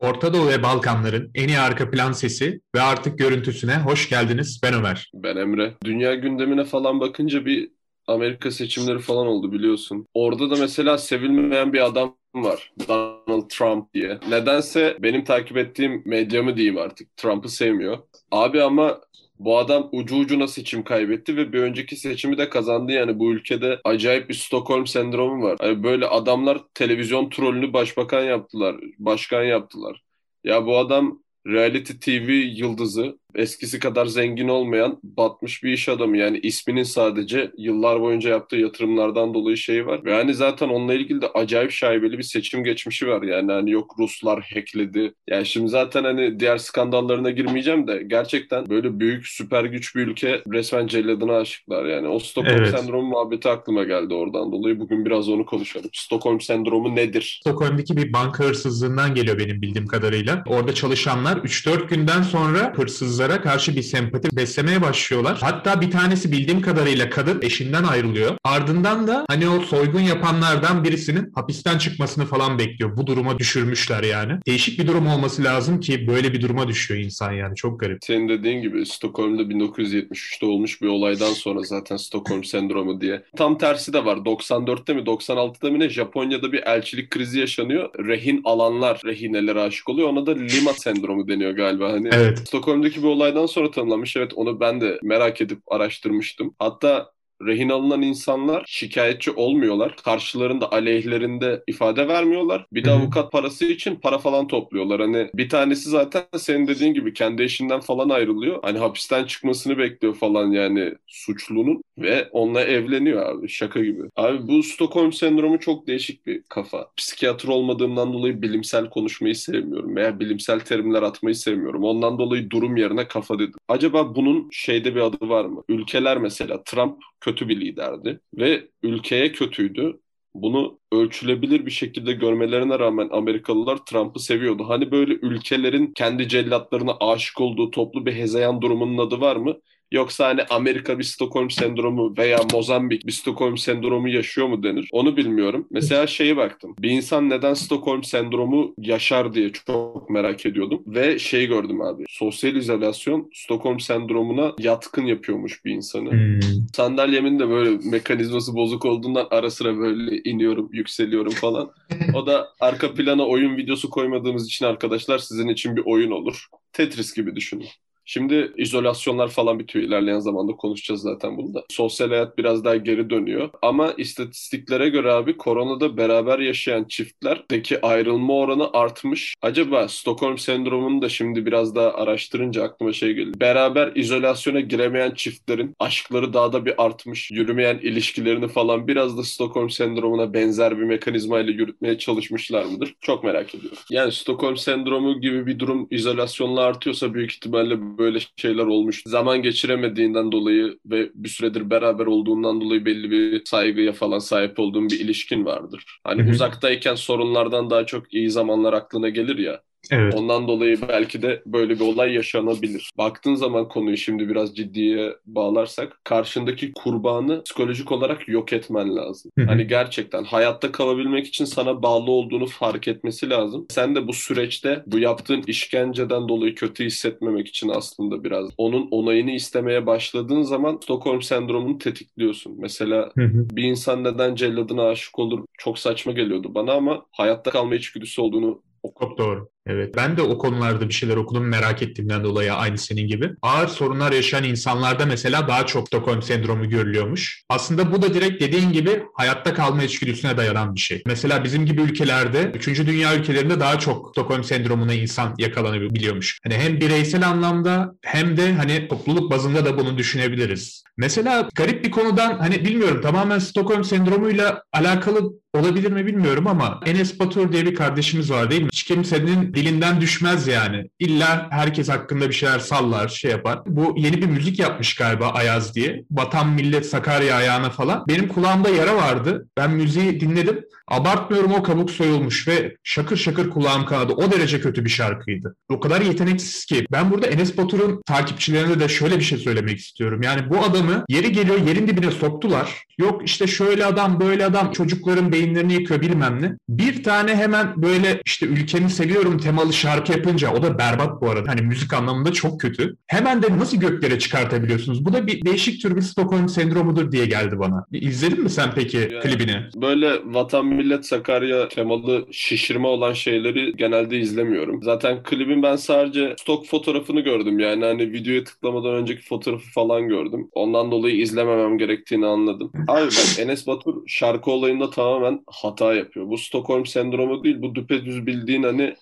Orta Doğu ve Balkanların en iyi arka plan sesi ve artık görüntüsüne hoş geldiniz. Ben Ömer. Ben Emre. Dünya gündemine falan bakınca bir Amerika seçimleri falan oldu biliyorsun. Orada da mesela sevilmeyen bir adam var. Donald Trump diye. Nedense benim takip ettiğim medyamı diyeyim artık. Trump'ı sevmiyor. Abi ama bu adam ucu ucuna seçim kaybetti ve bir önceki seçimi de kazandı. Yani bu ülkede acayip bir Stockholm sendromu var. Yani böyle adamlar televizyon trolünü başbakan yaptılar, başkan yaptılar. Ya bu adam reality TV yıldızı eskisi kadar zengin olmayan batmış bir iş adamı. Yani isminin sadece yıllar boyunca yaptığı yatırımlardan dolayı şey var. Ve hani zaten onunla ilgili de acayip şaibeli bir seçim geçmişi var. Yani hani yok Ruslar hackledi. Yani şimdi zaten hani diğer skandallarına girmeyeceğim de gerçekten böyle büyük süper güç bir ülke resmen celladına aşıklar. Yani o Stockholm evet. sendromu muhabbeti aklıma geldi oradan dolayı. Bugün biraz onu konuşalım. Stockholm sendromu nedir? Stockholm'daki bir banka hırsızlığından geliyor benim bildiğim kadarıyla. Orada çalışanlar 3-4 günden sonra hırsızlara kadınlara karşı bir sempati beslemeye başlıyorlar. Hatta bir tanesi bildiğim kadarıyla kadın eşinden ayrılıyor. Ardından da hani o soygun yapanlardan birisinin hapisten çıkmasını falan bekliyor. Bu duruma düşürmüşler yani. Değişik bir durum olması lazım ki böyle bir duruma düşüyor insan yani. Çok garip. Senin dediğin gibi Stockholm'da 1973'te olmuş bir olaydan sonra zaten Stockholm sendromu diye. Tam tersi de var. 94'te mi 96'da mı ne Japonya'da bir elçilik krizi yaşanıyor. Rehin alanlar rehinelere aşık oluyor. Ona da Lima sendromu deniyor galiba. Hani evet. Stockholm'daki bu olaydan sonra tanımlanmış. Evet onu ben de merak edip araştırmıştım. Hatta rehin alınan insanlar şikayetçi olmuyorlar. Karşılarında aleyhlerinde ifade vermiyorlar. Bir de avukat parası için para falan topluyorlar. Hani bir tanesi zaten senin dediğin gibi kendi eşinden falan ayrılıyor. Hani hapisten çıkmasını bekliyor falan yani suçlunun ve onunla evleniyor abi şaka gibi. Abi bu Stockholm sendromu çok değişik bir kafa. Psikiyatr olmadığımdan dolayı bilimsel konuşmayı sevmiyorum veya bilimsel terimler atmayı sevmiyorum. Ondan dolayı durum yerine kafa dedim. Acaba bunun şeyde bir adı var mı? Ülkeler mesela Trump kötü bir liderdi ve ülkeye kötüydü. Bunu ölçülebilir bir şekilde görmelerine rağmen Amerikalılar Trump'ı seviyordu. Hani böyle ülkelerin kendi cellatlarına aşık olduğu toplu bir hezeyan durumunun adı var mı? Yoksa hani Amerika bir Stockholm sendromu veya Mozambik bir Stockholm sendromu yaşıyor mu denir? Onu bilmiyorum. Mesela şeyi baktım. Bir insan neden Stockholm sendromu yaşar diye çok merak ediyordum. Ve şey gördüm abi. Sosyal izolasyon Stockholm sendromuna yatkın yapıyormuş bir insanı. Hmm. Sandalyemin de böyle mekanizması bozuk olduğundan ara sıra böyle iniyorum, yükseliyorum falan. O da arka plana oyun videosu koymadığımız için arkadaşlar sizin için bir oyun olur. Tetris gibi düşünün. Şimdi izolasyonlar falan bitiyor. İlerleyen zamanda konuşacağız zaten bunu da. Sosyal hayat biraz daha geri dönüyor. Ama istatistiklere göre abi koronada beraber yaşayan çiftlerdeki ayrılma oranı artmış. Acaba Stockholm sendromunu da şimdi biraz daha araştırınca aklıma şey geldi. Beraber izolasyona giremeyen çiftlerin aşkları daha da bir artmış. Yürümeyen ilişkilerini falan biraz da Stockholm sendromuna benzer bir mekanizmayla yürütmeye çalışmışlar mıdır? Çok merak ediyorum. Yani Stockholm sendromu gibi bir durum izolasyonla artıyorsa büyük ihtimalle böyle şeyler olmuş. Zaman geçiremediğinden dolayı ve bir süredir beraber olduğundan dolayı belli bir saygıya falan sahip olduğum bir ilişkin vardır. Hani Hı-hı. uzaktayken sorunlardan daha çok iyi zamanlar aklına gelir ya. Evet. Ondan dolayı belki de böyle bir olay yaşanabilir. Baktığın zaman konuyu şimdi biraz ciddiye bağlarsak karşındaki kurbanı psikolojik olarak yok etmen lazım. Hı hı. Hani gerçekten hayatta kalabilmek için sana bağlı olduğunu fark etmesi lazım. Sen de bu süreçte bu yaptığın işkenceden dolayı kötü hissetmemek için aslında biraz onun onayını istemeye başladığın zaman Stockholm sendromunu tetikliyorsun. Mesela hı hı. bir insan neden celladına aşık olur çok saçma geliyordu bana ama hayatta kalma içgüdüsü olduğunu çok doğru. Evet. Ben de o konularda bir şeyler okudum merak ettiğimden dolayı aynı senin gibi. Ağır sorunlar yaşayan insanlarda mesela daha çok Stockholm sendromu görülüyormuş. Aslında bu da direkt dediğin gibi hayatta kalma içgüdüsüne dayanan bir şey. Mesela bizim gibi ülkelerde, 3. dünya ülkelerinde daha çok Stockholm sendromuna insan yakalanabiliyormuş. Hani hem bireysel anlamda hem de hani topluluk bazında da bunu düşünebiliriz. Mesela garip bir konudan hani bilmiyorum tamamen Stockholm sendromuyla alakalı olabilir mi bilmiyorum ama Enes Batur diye bir kardeşimiz var değil mi? Hiç kimsenin dilinden düşmez yani. İlla herkes hakkında bir şeyler sallar, şey yapar. Bu yeni bir müzik yapmış galiba Ayaz diye. Batan Millet Sakarya ayağına falan. Benim kulağımda yara vardı. Ben müziği dinledim. Abartmıyorum o kabuk soyulmuş ve şakır şakır kulağım kanadı. O derece kötü bir şarkıydı. O kadar yeteneksiz ki. Ben burada Enes Batur'un takipçilerine de şöyle bir şey söylemek istiyorum. Yani bu adamı yeri geliyor yerin dibine soktular. Yok işte şöyle adam böyle adam çocukların beyinlerini yıkıyor bilmem ne. Bir tane hemen böyle işte ülkemi seviyorum temalı şarkı yapınca o da berbat bu arada. Hani müzik anlamında çok kötü. Hemen de nasıl göklere çıkartabiliyorsunuz? Bu da bir değişik tür bir Stockholm sendromudur diye geldi bana. İzledin mi sen peki yani, klibini? Böyle Vatan Millet Sakarya temalı şişirme olan şeyleri genelde izlemiyorum. Zaten klibin ben sadece stok fotoğrafını gördüm. Yani hani videoya tıklamadan önceki fotoğrafı falan gördüm. Ondan dolayı izlememem gerektiğini anladım. Abi ben Enes Batur şarkı olayında tamamen hata yapıyor. Bu Stockholm sendromu değil. Bu düpedüz bildiğin hani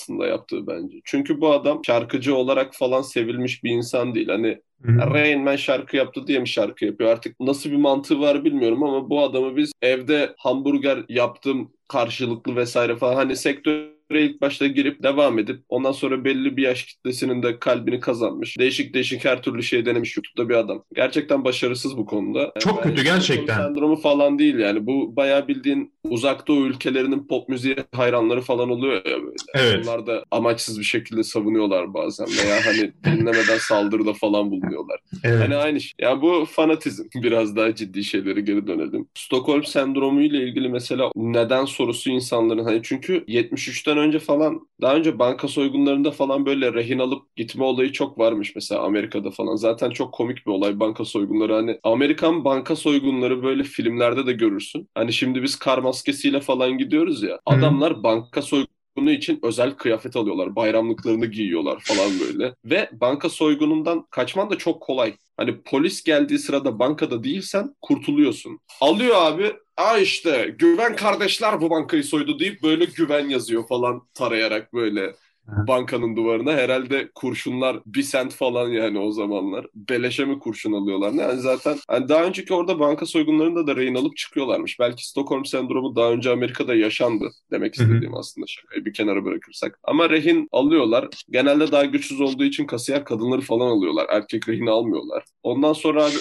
aslında yaptığı bence. Çünkü bu adam şarkıcı olarak falan sevilmiş bir insan değil. Hani Rain Man şarkı yaptı diye mi şarkı yapıyor? Artık nasıl bir mantığı var bilmiyorum ama bu adamı biz evde hamburger yaptım karşılıklı vesaire falan hani sektör ilk başta girip devam edip ondan sonra belli bir yaş kitlesinin de kalbini kazanmış. Değişik değişik her türlü şey denemiş YouTube'da bir adam. Gerçekten başarısız bu konuda. Çok yani kötü gerçekten. Sendromu falan değil yani. Bu bayağı bildiğin uzak doğu ülkelerinin pop müziğe hayranları falan oluyor ya böyle. Evet. Onlar da amaçsız bir şekilde savunuyorlar bazen veya hani dinlemeden saldırıda falan bulunuyorlar. Evet. Hani aynı şey. Yani bu fanatizm. Biraz daha ciddi şeyleri geri dönelim. Stockholm sendromu ile ilgili mesela neden sorusu insanların hani çünkü 73'ten önce falan daha önce banka soygunlarında falan böyle rehin alıp gitme olayı çok varmış mesela Amerika'da falan. Zaten çok komik bir olay banka soygunları. Hani Amerikan banka soygunları böyle filmlerde de görürsün. Hani şimdi biz kar maskesiyle falan gidiyoruz ya. Adamlar banka soygunu için özel kıyafet alıyorlar. Bayramlıklarını giyiyorlar falan böyle. Ve banka soygunundan kaçman da çok kolay. Hani polis geldiği sırada bankada değilsen kurtuluyorsun. Alıyor abi. Aa işte güven kardeşler bu bankayı soydu deyip böyle güven yazıyor falan tarayarak böyle bankanın duvarına. Herhalde kurşunlar bir sent falan yani o zamanlar. Beleşe mi kurşun alıyorlar? Yani zaten hani daha önceki orada banka soygunlarında da rehin alıp çıkıyorlarmış. Belki Stockholm sendromu daha önce Amerika'da yaşandı demek istediğim aslında şakayı bir kenara bırakırsak. Ama rehin alıyorlar. Genelde daha güçsüz olduğu için kasiyer kadınları falan alıyorlar. Erkek rehin almıyorlar. Ondan sonra abi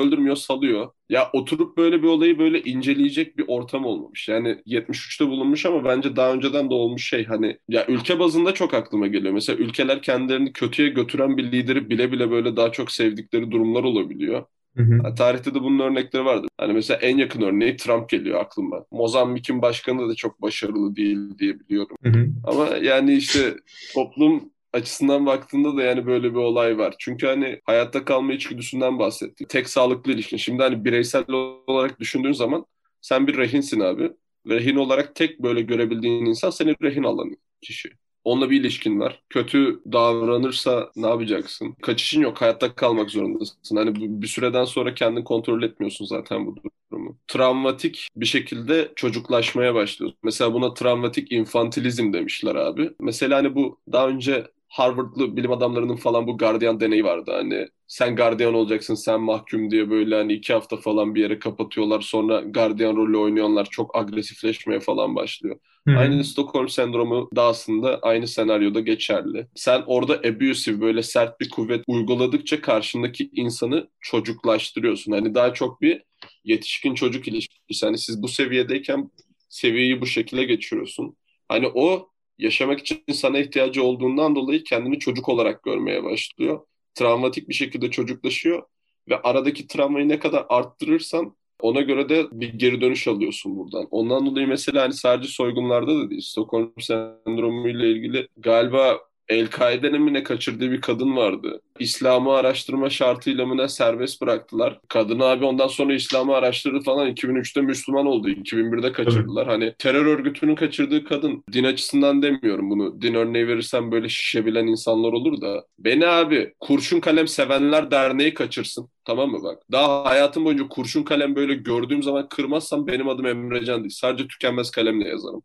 öldürmüyor salıyor. Ya oturup böyle bir olayı böyle inceleyecek bir ortam olmamış. Yani 73'te bulunmuş ama bence daha önceden de olmuş şey hani ya ülke bazında çok aklıma geliyor. Mesela ülkeler kendilerini kötüye götüren bir lideri bile bile böyle daha çok sevdikleri durumlar olabiliyor. Hı hı. tarihte de bunun örnekleri vardır. Hani mesela en yakın örneği Trump geliyor aklıma. Mozambik'in başkanı da çok başarılı değil diye biliyorum. Hı hı. Ama yani işte toplum açısından baktığında da yani böyle bir olay var. Çünkü hani hayatta kalma içgüdüsünden bahsettik. Tek sağlıklı ilişkin. Şimdi hani bireysel olarak düşündüğün zaman sen bir rehinsin abi. Rehin olarak tek böyle görebildiğin insan senin rehin alan kişi. Onunla bir ilişkin var. Kötü davranırsa ne yapacaksın? Kaçışın yok. Hayatta kalmak zorundasın. Hani bir süreden sonra kendini kontrol etmiyorsun zaten bu durumu. Travmatik bir şekilde çocuklaşmaya başlıyorsun. Mesela buna travmatik infantilizm demişler abi. Mesela hani bu daha önce Harvard'lı bilim adamlarının falan bu gardiyan deneyi vardı. Hani sen gardiyan olacaksın, sen mahkum diye böyle hani iki hafta falan bir yere kapatıyorlar. Sonra gardiyan rolü oynayanlar çok agresifleşmeye falan başlıyor. Hı-hı. Aynı Stockholm sendromu da aslında aynı senaryoda geçerli. Sen orada abusive böyle sert bir kuvvet uyguladıkça karşındaki insanı çocuklaştırıyorsun. Hani daha çok bir yetişkin çocuk ilişkisi. Hani siz bu seviyedeyken seviyeyi bu şekilde geçiriyorsun. Hani o yaşamak için sana ihtiyacı olduğundan dolayı kendini çocuk olarak görmeye başlıyor. Travmatik bir şekilde çocuklaşıyor ve aradaki travmayı ne kadar arttırırsan ona göre de bir geri dönüş alıyorsun buradan. Ondan dolayı mesela hani sadece soygunlarda da değil. Stockholm sendromu ile ilgili galiba El-Kaide'nin mi ne kaçırdığı bir kadın vardı. İslam'ı araştırma şartıyla mı ne serbest bıraktılar. Kadın abi ondan sonra İslam'ı araştırdı falan. 2003'te Müslüman oldu. 2001'de kaçırdılar. Evet. Hani terör örgütünün kaçırdığı kadın. Din açısından demiyorum bunu. Din örneği verirsem böyle şişebilen insanlar olur da. Beni abi kurşun kalem sevenler derneği kaçırsın. Tamam mı bak? Daha hayatım boyunca kurşun kalem böyle gördüğüm zaman kırmazsam benim adım Emrecan değil. Sadece tükenmez kalemle yazarım.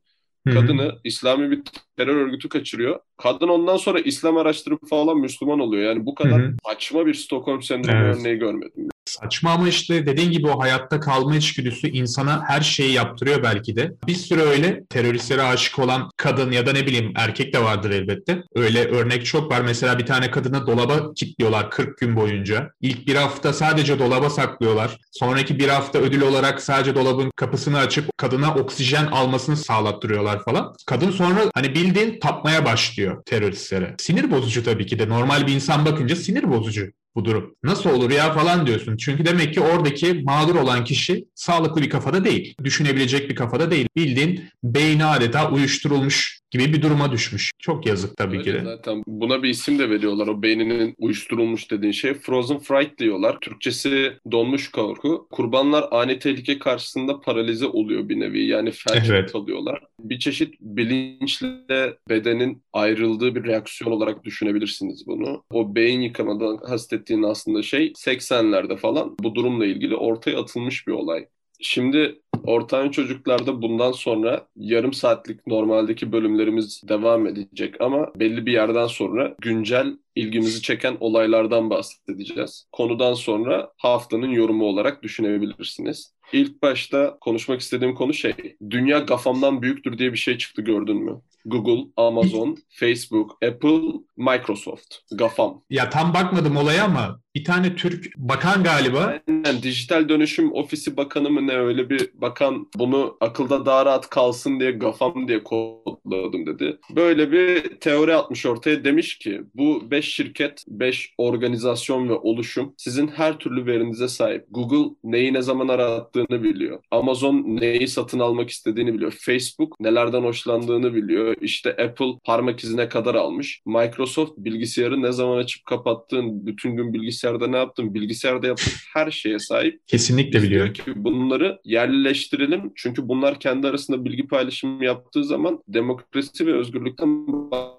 Kadını İslami bir terör örgütü kaçırıyor. Kadın ondan sonra İslam araştırıp falan Müslüman oluyor. Yani bu kadar Hı-hı. açma bir Stockholm sendromu evet. örneği görmedim. Saçma ama işte dediğin gibi o hayatta kalma içgüdüsü insana her şeyi yaptırıyor belki de. Bir sürü öyle teröristlere aşık olan kadın ya da ne bileyim erkek de vardır elbette. Öyle örnek çok var. Mesela bir tane kadını dolaba kilitliyorlar 40 gün boyunca. İlk bir hafta sadece dolaba saklıyorlar. Sonraki bir hafta ödül olarak sadece dolabın kapısını açıp kadına oksijen almasını sağlattırıyorlar falan. Kadın sonra hani bildiğin tapmaya başlıyor teröristlere. Sinir bozucu tabii ki de. Normal bir insan bakınca sinir bozucu. Bu durum. Nasıl olur ya falan diyorsun. Çünkü demek ki oradaki mağdur olan kişi sağlıklı bir kafada değil. Düşünebilecek bir kafada değil. Bildiğin beyni adeta uyuşturulmuş gibi bir duruma düşmüş. Çok yazık tabii Öyle ki de. Zaten buna bir isim de veriyorlar. O beyninin uyuşturulmuş dediğin şey. Frozen Fright diyorlar. Türkçesi donmuş korku. Kurbanlar ani tehlike karşısında paralize oluyor bir nevi. Yani felç Evet. kalıyorlar. Bir çeşit bilinçle bedenin ayrıldığı bir reaksiyon olarak düşünebilirsiniz bunu. O beyin yıkamadan kastettiğin aslında şey 80'lerde falan bu durumla ilgili ortaya atılmış bir olay. Şimdi ortanca çocuklarda bundan sonra yarım saatlik normaldeki bölümlerimiz devam edecek ama belli bir yerden sonra güncel ilgimizi çeken olaylardan bahsedeceğiz. Konudan sonra haftanın yorumu olarak düşünebilirsiniz. İlk başta konuşmak istediğim konu şey, dünya gafamdan büyüktür diye bir şey çıktı gördün mü? Google, Amazon, Facebook, Apple, Microsoft. Gafam. Ya tam bakmadım olaya ama bir tane Türk bakan galiba Aynen dijital dönüşüm ofisi bakanı mı ne öyle bir bakan bunu akılda daha rahat kalsın diye gafam diye kodladım dedi. Böyle bir teori atmış ortaya demiş ki bu 5 şirket, 5 organizasyon ve oluşum sizin her türlü verinize sahip. Google neyi ne zaman arattığını biliyor. Amazon neyi satın almak istediğini biliyor. Facebook nelerden hoşlandığını biliyor. İşte Apple parmak izine kadar almış. Microsoft bilgisayarı ne zaman açıp kapattığın, bütün gün bilgisayarda ne yaptın, bilgisayarda yaptığın her şeye sahip. kesinlikle biliyor. Diyor ki bunları yerleştirelim. Çünkü bunlar kendi arasında bilgi paylaşımı yaptığı zaman demokrasi ve özgürlükten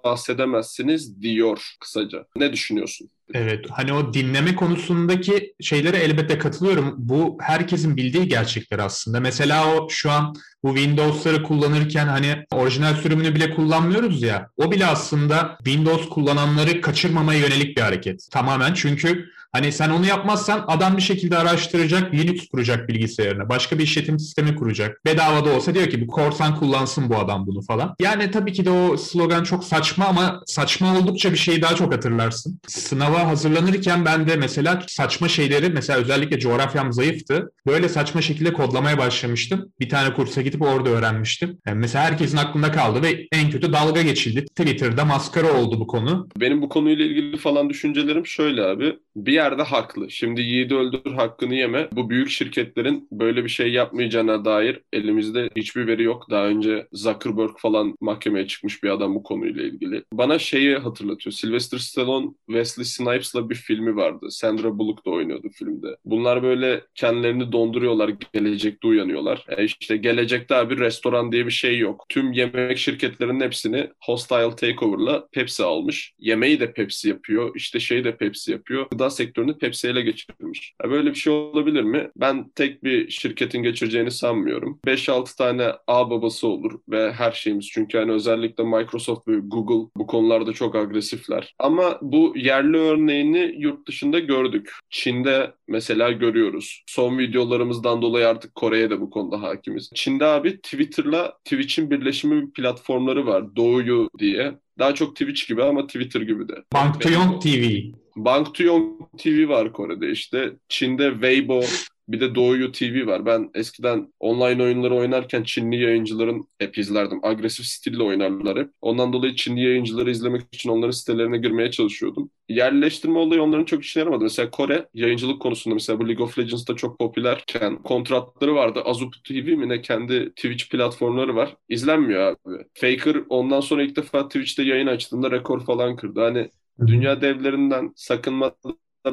bahsedemezsiniz diyor kısaca. Ne düşünüyorsun? Evet hani o dinleme konusundaki şeylere elbette katılıyorum. Bu herkesin bildiği gerçekler aslında. Mesela o şu an bu Windows'ları kullanırken hani orijinal sürümünü bile kullanmıyoruz ya. O bile aslında Windows kullananları kaçırmamaya yönelik bir hareket. Tamamen çünkü hani sen onu yapmazsan adam bir şekilde araştıracak, Linux kuracak bilgisayarına. Başka bir işletim sistemi kuracak. Bedava da olsa diyor ki bu korsan kullansın bu adam bunu falan. Yani tabii ki de o slogan çok saçma ama saçma oldukça bir şeyi daha çok hatırlarsın. Sınava hazırlanırken ben de mesela saçma şeyleri mesela özellikle coğrafyam zayıftı. Böyle saçma şekilde kodlamaya başlamıştım. Bir tane kursa gidip orada öğrenmiştim. Yani mesela herkesin aklında kaldı ve en kötü dalga geçildi. Twitter'da maskara oldu bu konu. Benim bu konuyla ilgili falan düşüncelerim şöyle abi. Bir yerde haklı. Şimdi yiğidi öldür hakkını yeme. Bu büyük şirketlerin böyle bir şey yapmayacağına dair elimizde hiçbir veri yok. Daha önce Zuckerberg falan mahkemeye çıkmış bir adam bu konuyla ilgili. Bana şeyi hatırlatıyor. Sylvester Stallone, Wesley Snipes'la bir filmi vardı. Sandra Bullock da oynuyordu filmde. Bunlar böyle kendilerini donduruyorlar. Gelecekte uyanıyorlar. E işte gelecekte abi restoran diye bir şey yok. Tüm yemek şirketlerinin hepsini Hostile Takeover'la Pepsi almış. Yemeği de Pepsi yapıyor. İşte şeyi de Pepsi yapıyor. Gıda sektörünü Pepsi ele geçirmiş. Ya böyle bir şey olabilir mi? Ben tek bir şirketin geçireceğini sanmıyorum. 5-6 tane ağ babası olur ve her şeyimiz. Çünkü hani özellikle Microsoft ve Google bu konularda çok agresifler. Ama bu yerli örneğini yurt dışında gördük. Çin'de mesela görüyoruz. Son videolarımızdan dolayı artık Kore'ye de bu konuda hakimiz. Çin'de abi Twitter'la Twitch'in birleşimi bir platformları var. Doğuyu diye. Daha çok Twitch gibi ama Twitter gibi de. Bang Tuyong TV. Bang Tuyong TV var Kore'de işte. Çin'de Weibo bir de Doğuyu TV var. Ben eskiden online oyunları oynarken Çinli yayıncıların hep izlerdim. Agresif stille oynarlar hep. Ondan dolayı Çinli yayıncıları izlemek için onların sitelerine girmeye çalışıyordum. Yerleştirme olayı onların çok işine yaramadı. Mesela Kore yayıncılık konusunda mesela bu League of Legends'da çok popülerken kontratları vardı. Azup TV mi ne kendi Twitch platformları var. İzlenmiyor abi. Faker ondan sonra ilk defa Twitch'te yayın açtığında rekor falan kırdı. Hani dünya devlerinden sakınmada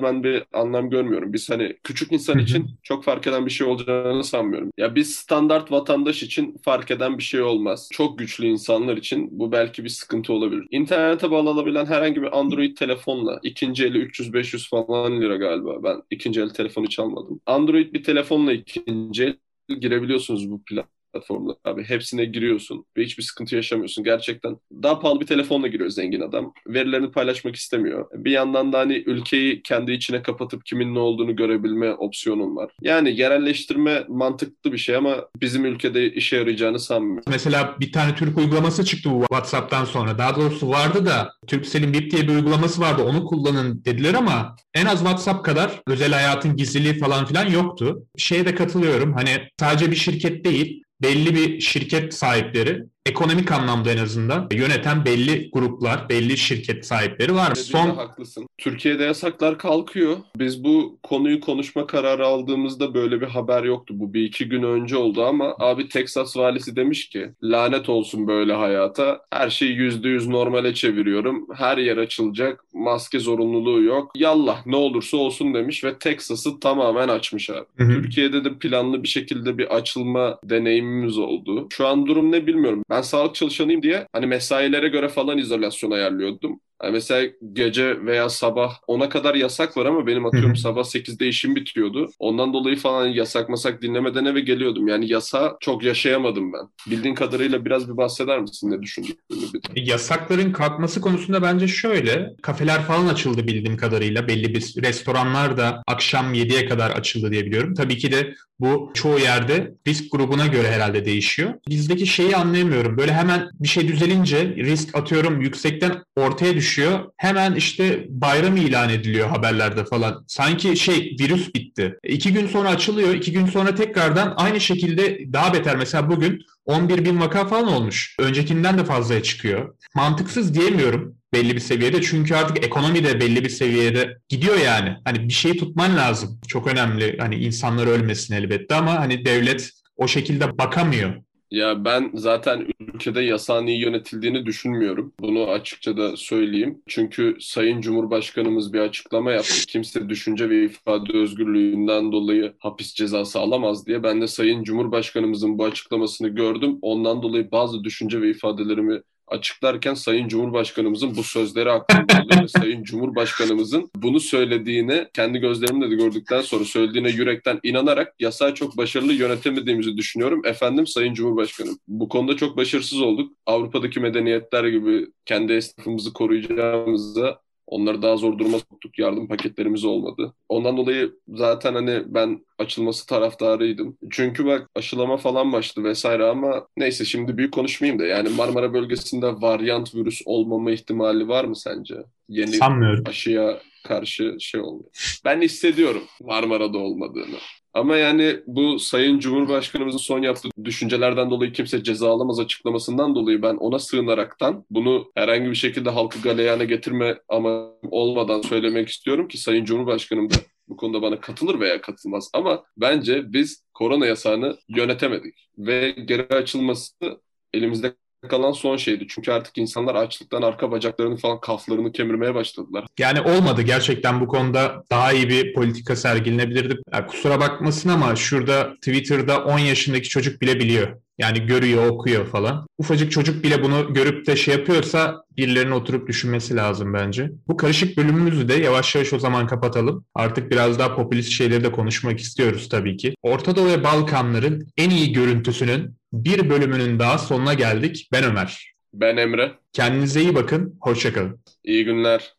ben bir anlam görmüyorum. Biz hani küçük insan için çok fark eden bir şey olacağını sanmıyorum. Ya biz standart vatandaş için fark eden bir şey olmaz. Çok güçlü insanlar için bu belki bir sıkıntı olabilir. İnternete bağlanabilen herhangi bir Android telefonla ikinci eli 300-500 falan lira galiba. Ben ikinci el telefonu hiç almadım. Android bir telefonla ikinci el girebiliyorsunuz bu platformlara abi. Hepsine giriyorsun ve hiçbir sıkıntı yaşamıyorsun. Gerçekten daha pahalı bir telefonla giriyor zengin adam. Verilerini paylaşmak istemiyor. Bir yandan da hani ülkeyi kendi içine kapatıp kimin ne olduğunu görebilme opsiyonun var. Yani yerelleştirme mantıklı bir şey ama bizim ülkede işe yarayacağını sanmıyorum. Mesela bir tane Türk uygulaması çıktı bu WhatsApp'tan sonra. Daha doğrusu vardı da Turkcell'in BIP diye bir uygulaması vardı. Onu kullanın dediler ama en az WhatsApp kadar özel hayatın gizliliği falan filan yoktu. Şeye de katılıyorum. Hani sadece bir şirket değil belli bir şirket sahipleri ekonomik anlamda en azından yöneten belli gruplar, belli şirket sahipleri var. Dediğinde Son haklısın. Türkiye'de yasaklar kalkıyor. Biz bu konuyu konuşma kararı aldığımızda böyle bir haber yoktu. Bu bir iki gün önce oldu ama abi Texas valisi demiş ki lanet olsun böyle hayata. Her şeyi yüzde yüz normale çeviriyorum. Her yer açılacak. Maske zorunluluğu yok. Yallah ne olursa olsun demiş ve Texas'ı tamamen açmış abi. Hı hı. Türkiye'de de planlı bir şekilde bir açılma deneyimimiz oldu. Şu an durum ne bilmiyorum. Ben sağlık çalışanıyım diye hani mesailere göre falan izolasyon ayarlıyordum. Yani mesela gece veya sabah 10'a kadar yasak var ama benim atıyorum sabah 8'de işim bitiyordu. Ondan dolayı falan yasak masak dinlemeden eve geliyordum. Yani yasa çok yaşayamadım ben. Bildiğin kadarıyla biraz bir bahseder misin ne düşündüğünü bir de? Yasakların kalkması konusunda bence şöyle, kafeler falan açıldı bildiğim kadarıyla. Belli bir restoranlar da akşam 7'ye kadar açıldı diye biliyorum. Tabii ki de bu çoğu yerde risk grubuna göre herhalde değişiyor. Bizdeki şeyi anlayamıyorum. Böyle hemen bir şey düzelince risk atıyorum yüksekten ortaya düşüyor. Hemen işte bayram ilan ediliyor haberlerde falan. Sanki şey virüs bitti. İki gün sonra açılıyor. iki gün sonra tekrardan aynı şekilde daha beter. Mesela bugün 11 bin vaka falan olmuş. Öncekinden de fazlaya çıkıyor. Mantıksız diyemiyorum belli bir seviyede. Çünkü artık ekonomi de belli bir seviyede gidiyor yani. Hani bir şeyi tutman lazım. Çok önemli. Hani insanlar ölmesin elbette ama hani devlet o şekilde bakamıyor. Ya ben zaten ülkede yasağın iyi yönetildiğini düşünmüyorum. Bunu açıkça da söyleyeyim. Çünkü Sayın Cumhurbaşkanımız bir açıklama yaptı. Kimse düşünce ve ifade özgürlüğünden dolayı hapis cezası alamaz diye. Ben de Sayın Cumhurbaşkanımızın bu açıklamasını gördüm. Ondan dolayı bazı düşünce ve ifadelerimi açıklarken Sayın Cumhurbaşkanımızın bu sözleri aklımda oluyor. Sayın Cumhurbaşkanımızın bunu söylediğine kendi gözlerimle de gördükten sonra söylediğine yürekten inanarak yasağı çok başarılı yönetemediğimizi düşünüyorum. Efendim Sayın Cumhurbaşkanım. Bu konuda çok başarısız olduk. Avrupa'daki medeniyetler gibi kendi esnafımızı koruyacağımıza Onları daha zor duruma soktuk. Yardım paketlerimiz olmadı. Ondan dolayı zaten hani ben açılması taraftarıydım. Çünkü bak aşılama falan başladı vesaire ama neyse şimdi büyük konuşmayayım da yani Marmara bölgesinde varyant virüs olmama ihtimali var mı sence? Yeni Sanmıyorum. aşıya karşı şey olmuyor. Ben hissediyorum Marmara'da olmadığını. Ama yani bu Sayın Cumhurbaşkanımızın son yaptığı düşüncelerden dolayı kimse ceza alamaz açıklamasından dolayı ben ona sığınaraktan bunu herhangi bir şekilde halkı galeyana getirme ama olmadan söylemek istiyorum ki Sayın Cumhurbaşkanım da bu konuda bana katılır veya katılmaz. Ama bence biz korona yasağını yönetemedik ve geri açılması elimizde kalan son şeydi. Çünkü artık insanlar açlıktan arka bacaklarını falan kaflarını kemirmeye başladılar. Yani olmadı gerçekten bu konuda daha iyi bir politika sergilenebilirdi. Ya kusura bakmasın ama şurada Twitter'da 10 yaşındaki çocuk bile biliyor. Yani görüyor, okuyor falan. Ufacık çocuk bile bunu görüp de şey yapıyorsa birilerinin oturup düşünmesi lazım bence. Bu karışık bölümümüzü de yavaş yavaş o zaman kapatalım. Artık biraz daha popülist şeyleri de konuşmak istiyoruz tabii ki. Orta Doğu ve Balkanların en iyi görüntüsünün bir bölümünün daha sonuna geldik. Ben Ömer. Ben Emre. Kendinize iyi bakın. Hoşçakalın. İyi günler.